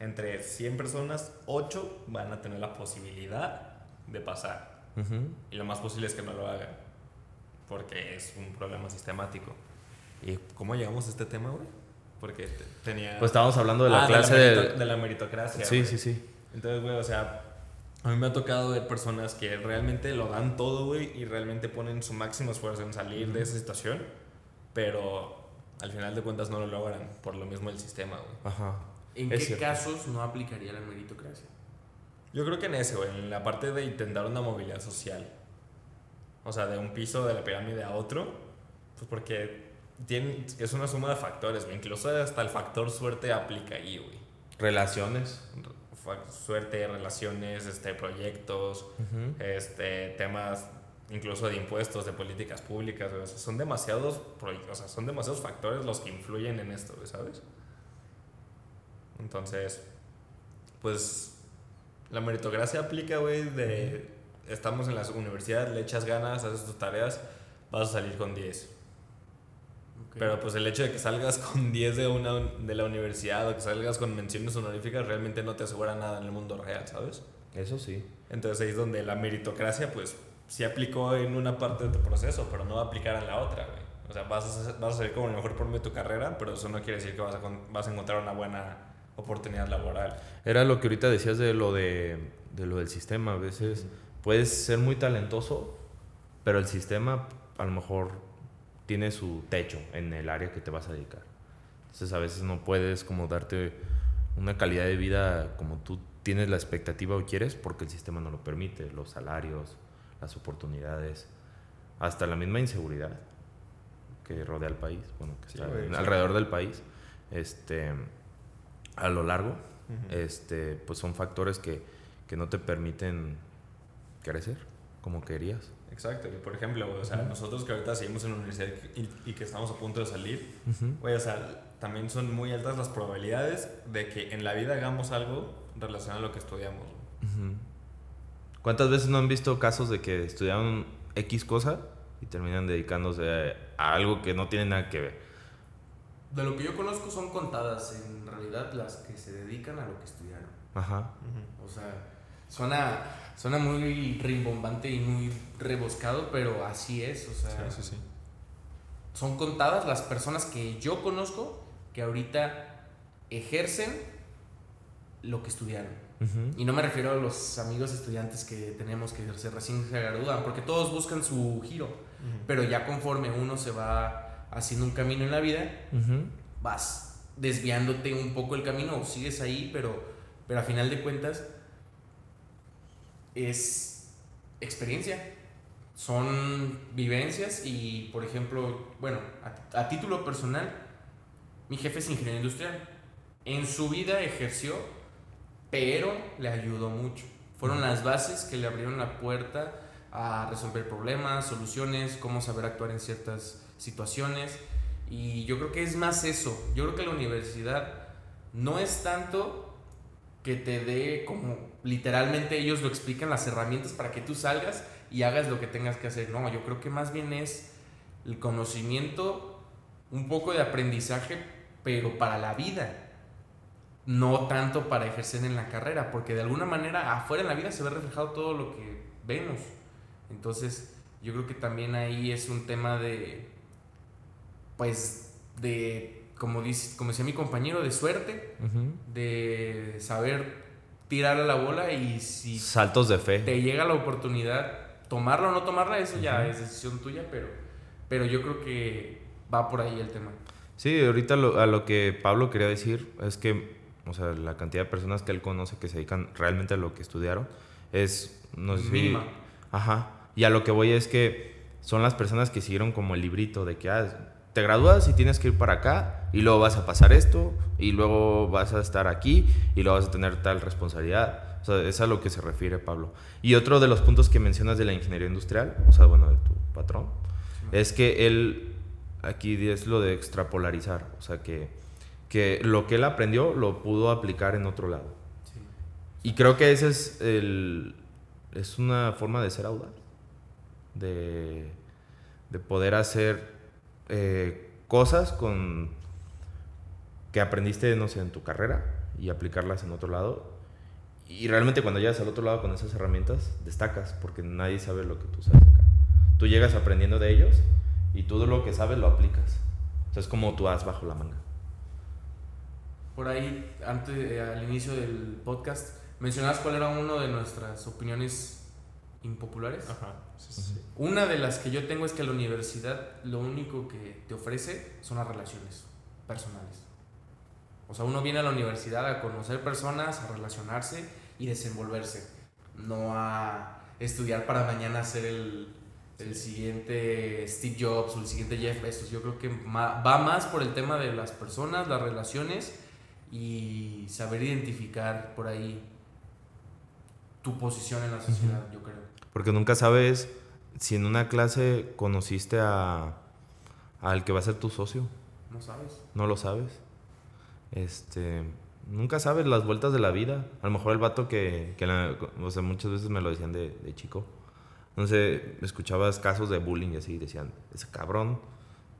entre 100 personas, 8 van a tener la posibilidad de pasar. Ujú. Y lo más posible es que no lo hagan. Porque es un problema sistemático. ¿Y cómo llegamos a este tema, güey? Porque te- tenía... Pues estábamos hablando de la Ah, clase de, la de... merito- de la meritocracia. Sí, güey. sí, sí. Entonces, güey, o sea, a mí me ha tocado ver personas que realmente lo dan todo, güey, y realmente ponen su máximo esfuerzo en salir de esa situación, pero al final de cuentas no lo logran por lo mismo del sistema, güey. Ajá. ¿En Es qué cierto. casos no aplicaría la meritocracia? Yo creo que en ese, güey, en la parte de intentar una movilidad social. O sea, de un piso de la pirámide a otro, pues porque tiene, es una suma de factores, güey. Incluso hasta el factor suerte aplica ahí, güey. Relaciones. Suerte, relaciones, este, proyectos, Ujú. este, temas incluso de impuestos, de políticas públicas, güey. O sea, son demasiados, o sea, son demasiados factores los que influyen en esto, güey, ¿sabes? Entonces, pues la meritocracia aplica, güey, de estamos en la universidad, le echas ganas, haces tus tareas, vas a salir con 10. Pero pues el hecho de que salgas con 10 de, una, de la universidad o que salgas con menciones honoríficas realmente no te asegura nada en el mundo real, ¿sabes? Eso sí. Entonces ahí es donde la meritocracia, pues, sí aplicó en una parte de tu proceso, pero no va a aplicar en la otra, güey. O sea, vas a, vas a salir como el mejor promedio de tu carrera, pero eso no quiere decir que vas a, vas a encontrar una buena oportunidad laboral. Era lo que ahorita decías de lo de, de lo del sistema. A veces puedes ser muy talentoso, pero el sistema a lo mejor tiene su techo en el área que te vas a dedicar. Entonces a veces no puedes como darte una calidad de vida como tú tienes la expectativa o quieres porque el sistema no lo permite. Los salarios, las oportunidades, hasta la misma inseguridad que rodea al país, bueno, que Sí, está güey, sí. alrededor del país, este, a lo largo, este, pues son factores que, que no te permiten crecer como querías. Exacto, y por ejemplo, güey, o sea, nosotros que ahorita seguimos en la universidad y, y que estamos a punto de salir, güey, o sea, también son muy altas las probabilidades de que en la vida hagamos algo relacionado a lo que estudiamos. ¿Cuántas veces no han visto casos de que estudiaron X cosa y terminan dedicándose a algo que no tiene nada que ver. De lo que yo conozco son contadas en realidad las que se dedican a lo que estudiaron. Ajá. O sea, suena, suena muy rimbombante y muy rebuscado, pero así es. O sea, Sí, sí, sí. son contadas las personas que yo conozco que ahorita ejercen lo que estudiaron. Y no me refiero a los amigos estudiantes que tenemos que se recién se gradúan, porque todos buscan su giro. Pero ya conforme uno se va haciendo un camino en la vida, vas desviándote un poco el camino o sigues ahí, pero, pero a final de cuentas es experiencia. Son vivencias y, por ejemplo, bueno, a, título personal, mi jefe es ingeniero industrial. En su vida ejerció, pero le ayudó mucho. Fueron las bases que le abrieron la puerta a resolver problemas, soluciones, cómo saber actuar en ciertas situaciones. Y yo creo que es más eso. Yo creo que la universidad no es tanto que te dé como literalmente ellos lo explican las herramientas para que tú salgas y hagas lo que tengas que hacer. No, yo creo que más bien es el conocimiento, un poco de aprendizaje, pero para la vida. No tanto para ejercer en la carrera, porque de alguna manera afuera en la vida se ve reflejado todo lo que vemos. Entonces, yo creo que también ahí es un tema de, pues, de, como, dice, como decía mi compañero, de suerte, de saber tirar a la bola y si Saltos de fe. te llega la oportunidad, tomarla o no tomarla, eso ya es decisión tuya, pero, pero yo creo que va por ahí el tema. Sí, ahorita lo- a lo que Pablo quería decir es que, o sea, la cantidad de personas que él conoce que se dedican realmente a lo que estudiaron es, no sé si... Mínima. Ajá. Y a lo que voy es que son las personas que siguieron como el librito de que ah, te gradúas y tienes que ir para acá y luego vas a pasar esto y luego vas a estar aquí y luego vas a tener tal responsabilidad. O sea, es a lo que se refiere Pablo. Y otro de los puntos que mencionas de la ingeniería industrial, o sea, bueno, de tu patrón, es que él, aquí es lo de extrapolarizar, o sea, que, que lo que él aprendió lo pudo aplicar en otro lado. Sí. Y creo que ese es el. Es una forma de ser audaz. De, de poder hacer eh, cosas con. que aprendiste, no sé, en tu carrera y aplicarlas en otro lado. Y realmente cuando llegas al otro lado con esas herramientas, destacas porque nadie sabe lo que tú sabes acá. Tú llegas aprendiendo de ellos y todo lo que sabes lo aplicas. O sea, es como tú has bajo la manga. Por ahí, antes, eh, al inicio del podcast, mencionabas cuál era una de nuestras opiniones impopulares. Ajá. Sí, sí. Una de las que yo tengo es que la universidad lo único que te ofrece son las relaciones personales. O sea, uno viene a la universidad a conocer personas, a relacionarse y desenvolverse, no a estudiar para mañana ser el, el siguiente Steve Jobs o el siguiente Jeff Bezos. Yo creo que va más por el tema de las personas, las relaciones y saber identificar por ahí tu posición en la sociedad, yo creo. Porque nunca sabes si en una clase conociste a al que va a ser tu socio. No sabes. No lo sabes. Este, nunca sabes las vueltas de la vida. A lo mejor el vato que, que la- o sea, muchas veces me lo decían de, de chico. No sé, escuchabas casos de bullying y así, decían, ese cabrón,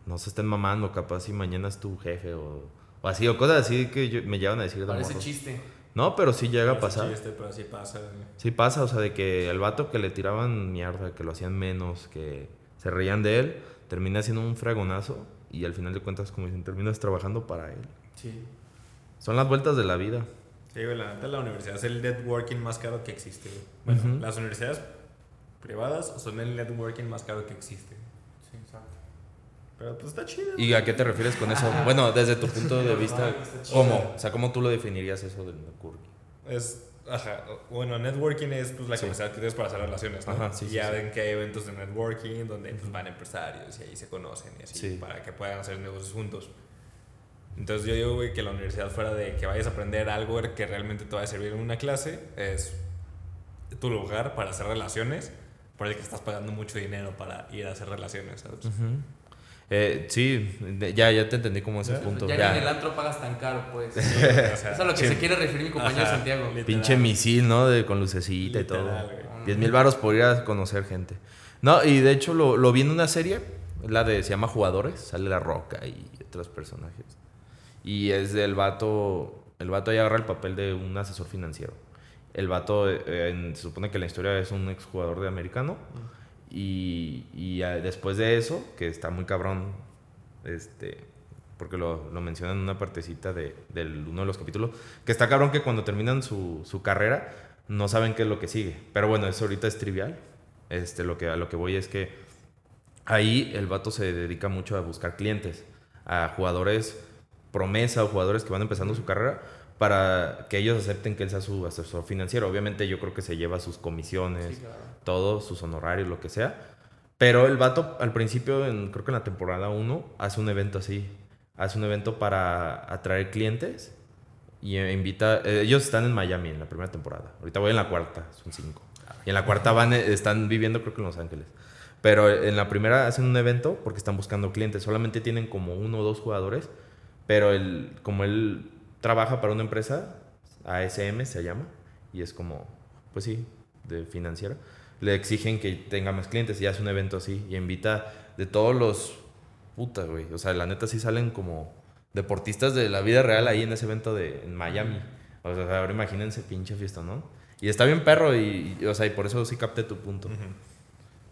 no se estén mamando, capaz si mañana es tu jefe o, o así, o cosas así que yo- me llevan a decir de Parece morro. chiste. No, pero sí llega a pasar. chiste, pero sí pasa. güey. Sí pasa, o sea, de que el vato que le tiraban mierda, que lo hacían menos, que se reían de él, termina siendo un fregonazo y al final de cuentas, como dicen, terminas trabajando para él. Sí. Son las vueltas de la vida. Sí, güey, la neta, la universidad es el networking más caro que existe. güey. Bueno, las universidades privadas son el networking más caro que existe. Pero pues está chido. ¿Y a qué te refieres con eso? Bueno, desde tu punto de vista. ¿cómo? O sea, ¿cómo tú lo definirías eso del networking? Es, ajá, bueno, networking es pues la Sí. capacidad que tienes para hacer relaciones, ¿no? Ajá, sí, y sí, ya ven que hay eventos de networking donde pues, van empresarios y ahí se conocen y así Sí. para que puedan hacer negocios juntos. Entonces yo digo, güey, que la universidad fuera de que vayas a aprender algo que realmente te vaya a servir en una clase, es tu lugar para hacer relaciones, por el que estás pagando mucho dinero para ir a hacer relaciones, ¿sabes? Eh, sí, ya, ya te entendí como ese ¿Ya? punto. ya, ya. en el antro pagas tan caro, pues. O sea, Eso es a lo que Sí. se quiere referir mi compañero Ajá, Santiago. literal. Pinche misil, ¿no? De, con lucecita y Literal, todo. güey. 10 mil baros por ir a conocer gente. No, y de hecho lo, lo vi en una serie, la de, se llama Jugadores, sale La Roca y otros personajes. Y es del vato, el vato ahí agarra el papel de un asesor financiero. El vato, eh, en- se supone que la historia es un exjugador de americano. Y, después de eso, que está muy cabrón, este, porque lo, lo menciona en una partecita de, uno de los capítulos, que está cabrón que cuando terminan su, su carrera no saben qué es lo que sigue. Pero bueno, eso ahorita es trivial. Este, lo que, a lo que voy es que ahí el vato se dedica mucho a buscar clientes, a jugadores promesa o jugadores que van empezando su carrera para que ellos acepten que él sea su asesor financiero. Obviamente yo creo que se lleva sus comisiones, Sí, claro. todo, sus honorarios, lo que sea. Pero el vato al principio, en- creo que en la temporada 1, hace un evento así. Hace un evento para atraer clientes y eh, invita... eh, ellos están en Miami en la primera temporada. Ahorita voy en la cuarta, son cinco. Y en la cuarta van, eh, están viviendo creo que en Los Ángeles. Pero en la primera hacen un evento porque están buscando clientes. Solamente tienen como uno o dos jugadores. Pero él, como él trabaja para una empresa, ASM se llama, y es como, pues sí, de financiera, le exigen que tenga más clientes y hace un evento así y invita de todos los... Puta, güey. O sea, la neta sí salen como deportistas de la vida real ahí en ese evento de en Miami. O sea, ahora imagínense pinche fiesta, ¿no? Y está bien perro y, y, o sea, y por eso sí capté tu punto.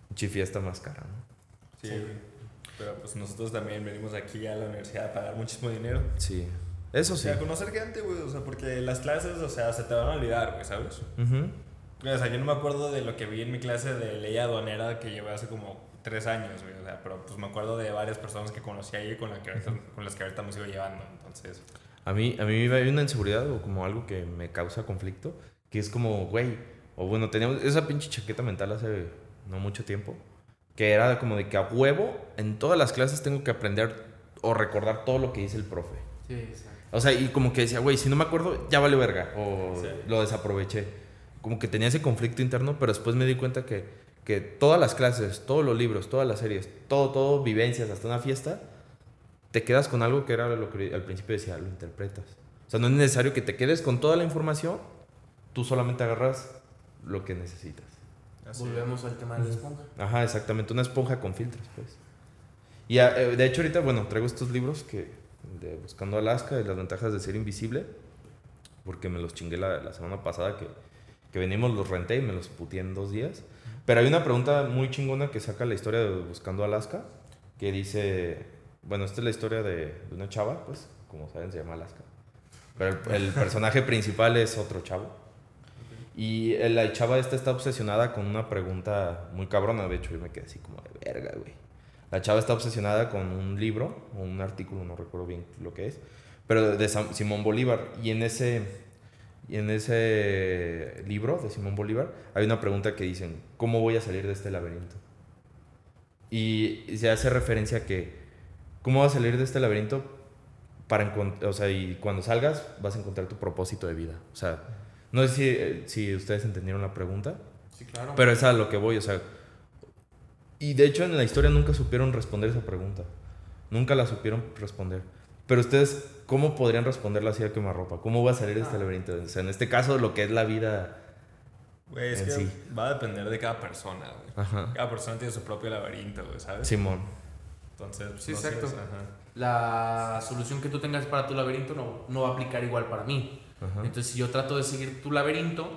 Pinche fiesta más cara, ¿no? Sí, güey. Pero pues nosotros también venimos aquí a la universidad a pagar muchísimo dinero. Sí. Eso O sí. sea, a conocer gente, güey. O sea, porque las clases, o sea, se te van a olvidar, güey, ¿sabes? Ujú. O sea, yo no me acuerdo de lo que vi en mi clase de ley aduanera que llevé hace como tres años, güey. O sea, pero pues me acuerdo de varias personas que conocí ahí con, la que ahorita- con las que ahorita me sigo llevando. Entonces, A mí, a mí hay una inseguridad o como algo que me causa conflicto, que es como, güey, o bueno, teníamos esa pinche chaqueta mental hace no mucho tiempo, que era como de que a huevo en todas las clases tengo que aprender o recordar todo lo que dice el profe. Sí, exacto. O sea, y como que decía, güey, si no me acuerdo, ya vale verga, o Sí. lo desaproveché. Como que tenía ese conflicto interno, pero después me di cuenta que, que todas las clases, todos los libros, todas las series, todo, todo, vivencias, hasta una fiesta, te quedas con algo que era lo que al principio decía, lo interpretas. O sea, no es necesario que te quedes con toda la información, tú solamente agarras lo que necesitas. así. Volvemos al tema de la esponja. Ajá, exactamente, una esponja con filtros, pues. Y ah, eh, de hecho ahorita, bueno, traigo estos libros que de Buscando Alaska y las ventajas de ser invisible, porque me los chingué la, la semana pasada que, que venimos, los renté y me los puteé en dos días. Pero hay una pregunta muy chingona que saca la historia de Buscando Alaska, que dice, bueno, esta es la historia de, de una chava, pues, como saben, se llama Alaska. Pero el, el personaje principal es otro chavo. Y la chava esta está obsesionada con una pregunta muy cabrona. De hecho, yo me quedé así como de verga, güey. La chava está obsesionada con un libro o un artículo, no recuerdo bien lo que es, pero de Sam- Simón Bolívar. Y en ese, y en ese libro de Simón Bolívar hay una pregunta que dicen, ¿cómo voy a salir de este laberinto? Y se hace referencia a que, ¿cómo vas a salir de este laberinto? Para o sea, y cuando salgas vas a encontrar tu propósito de vida. O sea, no sé si, eh, si ustedes entendieron la pregunta, Sí, claro. pero es a lo que voy, o sea. Y de hecho en la historia nunca supieron responder esa pregunta. Nunca la supieron responder. Pero ustedes, ¿cómo podrían responderla así a quemarropa? ¿Cómo va a salir este Ah. laberinto? O sea, en este caso, lo que es la vida. Güey, es En que sí. va a depender de cada persona, güey. Ajá. Cada persona tiene su propio laberinto, güey, ¿sabes? Simón. Entonces, pues, Sí, no sé, exacto. ajá. La solución que tú tengas para tu laberinto no, no va a aplicar igual para mí. Ajá. Entonces, si yo trato de seguir tu laberinto,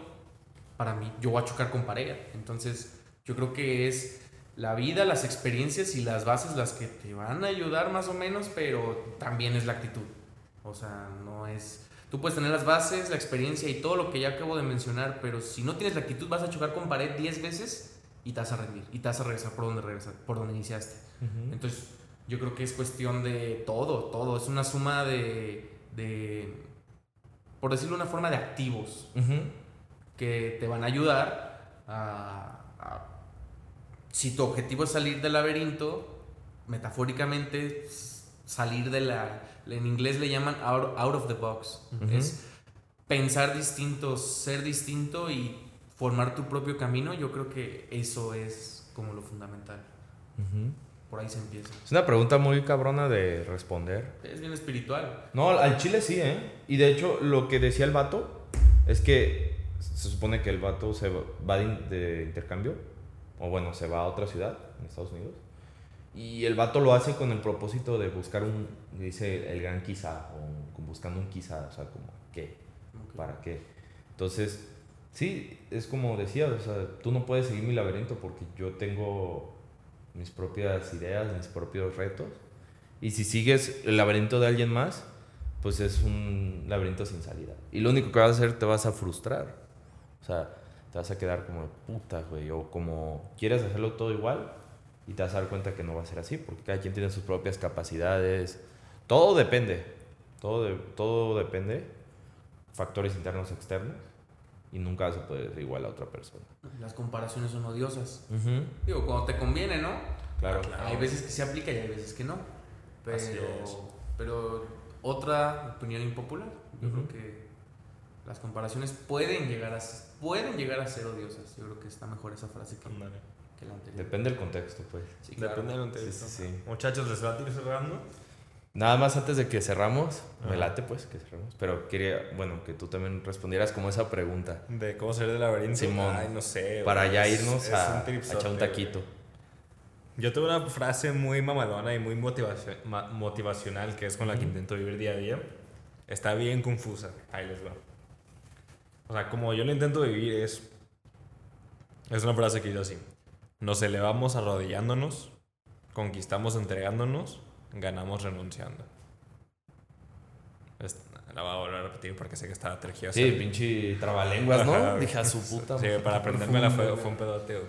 para mí, yo voy a chocar con pared. Entonces, yo creo que es la vida, las experiencias y las bases las que te van a ayudar más o menos, pero también es la actitud. O sea, no es... Tú puedes tener las bases, la experiencia y todo lo que ya acabo de mencionar, pero si no tienes la actitud vas a chocar con pared 10 veces y te vas a rendir. Y te vas a regresar por donde, regresar, por donde iniciaste. Entonces, yo creo que es cuestión de todo, todo. Es una suma de, de por decirlo de una forma, de activos que te van a ayudar a, a- si tu objetivo es salir del laberinto, metafóricamente salir de la, en inglés le llaman out, out of the box, Ujú. es pensar distinto, ser distinto y formar tu propio camino, yo creo que eso es como lo fundamental. Ujú. Por ahí se empieza. Es una pregunta muy cabrona de responder. Es bien espiritual. No, al chile sí, ¿eh? Y de hecho, lo que decía el vato es que se supone que el vato se va de intercambio o bueno, se va a otra ciudad en Estados Unidos. Y el vato lo hace con el propósito de buscar un, dice el gran quizá, o buscando un quizá, o sea, como, ¿qué? Ok. ¿Para qué? Entonces, sí, es como decía, o sea, tú no puedes seguir mi laberinto porque yo tengo mis propias ideas, mis propios retos. Y si sigues el laberinto de alguien más, pues es un laberinto sin salida. Y lo único que vas a hacer, te vas a frustrar. O sea, te vas a quedar como de puta, güey. O como quieres hacerlo todo igual y te vas a dar cuenta que no va a ser así, porque cada quien tiene sus propias capacidades. Todo depende. Todo, de- todo depende. Factores internos, externos. Y nunca vas a poder ser igual a otra persona. Las comparaciones son odiosas. Ujú, Digo, cuando te conviene, ¿no? Claro. Claro. Hay veces que se aplica y hay veces que no. Pero, Así es. pero otra opinión impopular, yo Ujú. creo que las comparaciones pueden llegar a ser, pueden llegar a ser odiosas. Yo creo que está mejor esa frase que, que la anterior. Depende del contexto, pues. Sí, claro. Depende del contexto. Sí, sí, sí. Muchachos, ¿les va a ir cerrando? Nada más antes de que cerramos, me Ajá. late pues que cerramos, pero quería, bueno, que tú también respondieras como esa pregunta De cómo salir del laberinto. Simón. Ay, no sé. para ya irnos a, un a echar un güey. taquito. Yo tengo una frase muy mamalona y muy motivacional que es con la que intento vivir día a día. Está bien confusa. Ahí les va. O sea, como yo lo intento vivir es... Es una frase que dice así. Nos elevamos arrodillándonos, conquistamos entregándonos, ganamos renunciando. La voy a volver a repetir porque sé que está tergiversada. Sí, pinche trabalenguas, ¿no? Dije a su puta. Sí, para aprendérmela fue, fue un pedote.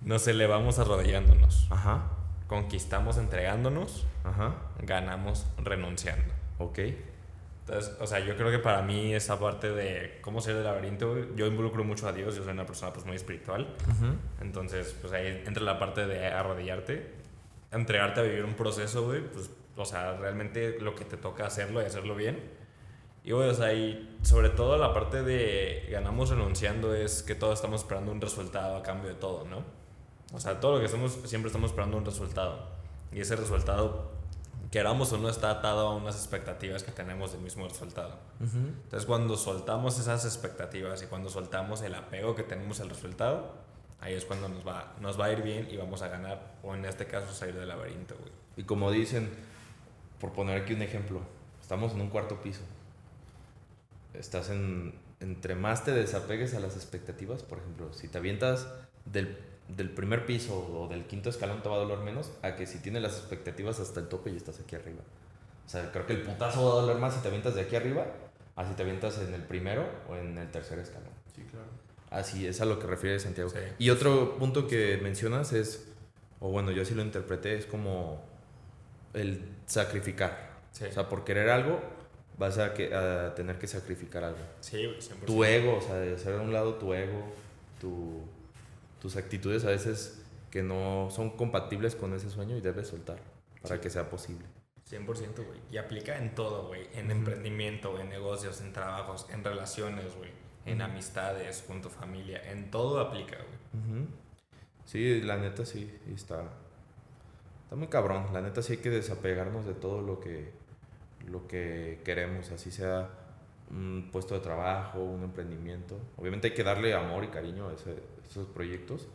Nos elevamos arrodillándonos, Ajá, conquistamos entregándonos, ajá, ganamos renunciando. ok. Entonces, o sea, yo creo que para mí esa parte de cómo ser del laberinto, yo involucro mucho a Dios, yo soy una persona pues muy espiritual, Ujú, entonces pues ahí entra la parte de arrodillarte, entregarte a vivir un proceso, güey, pues, o sea, realmente lo que te toca hacerlo y hacerlo bien. Y, güey, o sea, y sobre todo la parte de ganamos renunciando es que todos estamos esperando un resultado a cambio de todo, ¿no? O sea, todo lo que hacemos siempre estamos esperando un resultado. Y ese resultado, queramos o no, está atado a unas expectativas que tenemos del mismo resultado. ujú. Entonces, cuando soltamos esas expectativas y cuando soltamos el apego que tenemos al resultado, ahí es cuando nos va, nos va a ir bien y vamos a ganar, o en este caso, salir del laberinto, güey. Y como dicen, por poner aquí un ejemplo, estamos en un cuarto piso. Estás en. Entre más te desapegues a las expectativas, por ejemplo, si te avientas del, del primer piso o del quinto escalón, te va a doler menos a que si tienes las expectativas hasta el tope y estás aquí arriba. O sea, creo que el putazo va a doler más si te avientas de aquí arriba, a si te avientas en el primero o en el tercer escalón. Sí, claro. Así es a lo que refiere Santiago. Sí. Y otro punto que mencionas es, o bueno, yo así lo interpreté, es como el sacrificar. Sí. O sea, por querer algo, vas a, que, a tener que sacrificar algo. Sí, güey, 100%. Tu ego, o sea, de hacer a un lado tu ego, tu, tus actitudes a veces que no son compatibles con ese sueño y debes soltar para Sí. que sea posible. 100%, güey. Y aplica en todo, güey. En emprendimiento, en negocios, en trabajos, en relaciones, güey. En amistades, con tu familia. En todo aplica, güey. Ujú. Sí, la neta sí, sí está, está muy cabrón. La neta sí hay que desapegarnos de todo lo que, lo que queremos, así sea un puesto de trabajo, un emprendimiento. Obviamente hay que darle amor y cariño a ese- esos proyectos,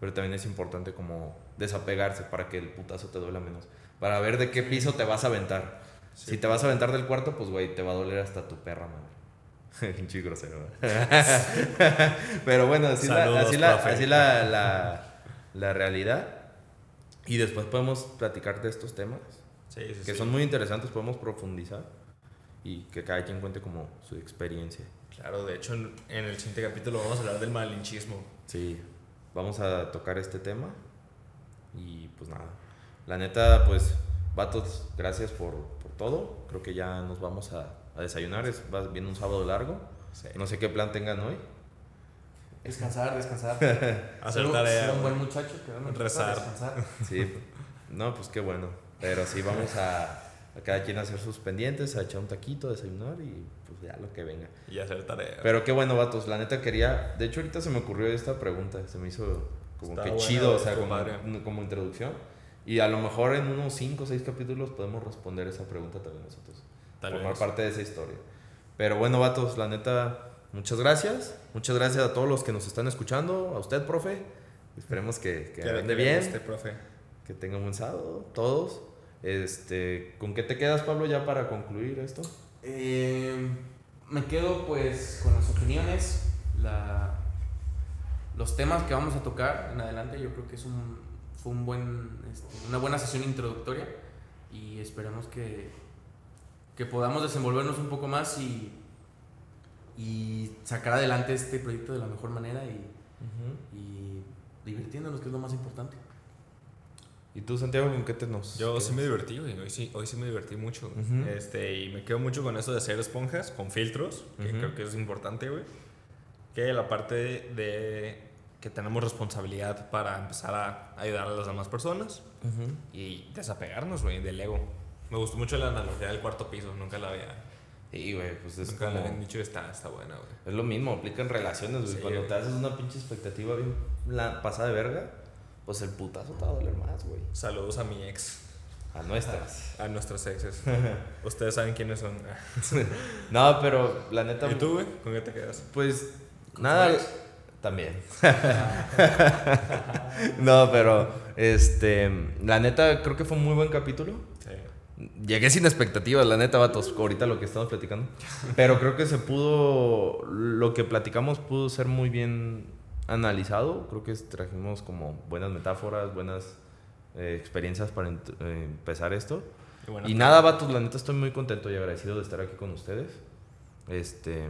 pero también es importante como desapegarse para que el putazo te duela menos. Para ver de qué piso te vas a aventar. Sí. Si te vas a aventar del cuarto, pues güey, te va a doler hasta tu perra, madre. Pinche grosero. Pero bueno, así, la, Saludos, así, la, así la, la, la realidad. Y después podemos platicar de estos temas, Sí, sí, que sí. son muy interesantes, podemos profundizar y que cada quien cuente como su experiencia. Claro, de hecho, en, en el siguiente capítulo vamos a hablar del malinchismo. Sí, vamos a tocar este tema y pues nada. La neta, pues, vatos, gracias por, por todo. Creo que ya nos vamos a, a desayunar, es, va, viene un sábado largo. Sí. No sé qué plan tengan hoy. Descansar, descansar. Hacer tarea, Ser un buen muchacho, Rezar. descansar. Sí, no, pues qué bueno. Pero sí, vamos a, a cada quien a hacer sus pendientes, a echar un taquito, a desayunar y pues ya lo que venga. Y hacer tarea. Pero qué bueno, vatos. La neta quería. De hecho, ahorita se me ocurrió esta pregunta. Se me hizo como Está que buena, chido, o sea, como, como introducción. Y a lo mejor en unos 5 o 6 capítulos podemos responder esa pregunta también nosotros. Tal formar vez. parte de esa historia. Pero bueno, vatos, la neta, muchas gracias. Muchas gracias a todos los que nos están escuchando. A usted, profe. Esperemos que, que Que- ande bien, guste, profe. Que tenga un buen sábado, todos. Este, ¿Con qué te quedas, Pablo, ya para concluir esto? Eh, me quedo pues con las opiniones, la, los temas que vamos a tocar en adelante. Yo creo que es un, fue un buen, este, una buena sesión introductoria y esperemos que, que podamos desenvolvernos un poco más y, y sacar adelante este proyecto de la mejor manera y, y divirtiéndonos, que es lo más importante. ¿Y tú, Santiago, con qué te nos Yo sí quedas? me divertí, güey. Hoy sí, hoy sí me divertí mucho. Ujú. este, y me quedo mucho con eso de hacer esponjas con filtros, que Ujú. creo que es importante, güey. Que la parte de que tenemos responsabilidad para empezar a ayudar a las demás personas Ujú. y desapegarnos, güey, del ego. Me gustó mucho la analogía del cuarto piso, nunca la había, Sí, güey, pues es nunca como... la habían dicho, está, está buena, güey. Es lo mismo, aplica en relaciones, güey. Sí, Cuando güey. te haces una pinche expectativa bien la pasada de verga, pues el putazo te va a doler más, güey. Saludos a mi ex, A nuestras. a nuestros exes. Ustedes saben quiénes son. no, pero la neta... ¿Y tú, güey? ¿Con qué te quedas? Pues ¿Con nada, también. no, pero este, la neta creo que fue un muy buen capítulo. Sí. Llegué sin expectativas, la neta, vatos, ahorita lo que estamos platicando. Pero creo que se pudo, lo que platicamos pudo ser muy bien analizado. Creo que trajimos como buenas metáforas, buenas eh, experiencias para eh, empezar esto. Y, bueno, Y nada, vatos, la neta estoy muy contento y agradecido de estar aquí con ustedes. Este,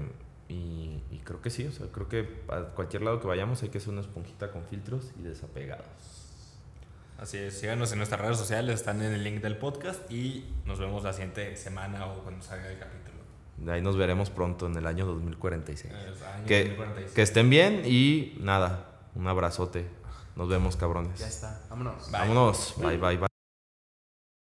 y, y creo que sí, o sea, creo que a cualquier lado que vayamos hay que hacer una esponjita con filtros y desapegados. Así es, síganos en nuestras redes sociales, están en el link del podcast y nos vemos la siguiente semana o cuando salga el capítulo. Ahí nos veremos pronto en el año 2046. Es año Que, 2046. que estén bien y nada, un abrazote. Nos vemos, cabrones. Ya está, vámonos. Bye. Vámonos. Bye, bye, bye.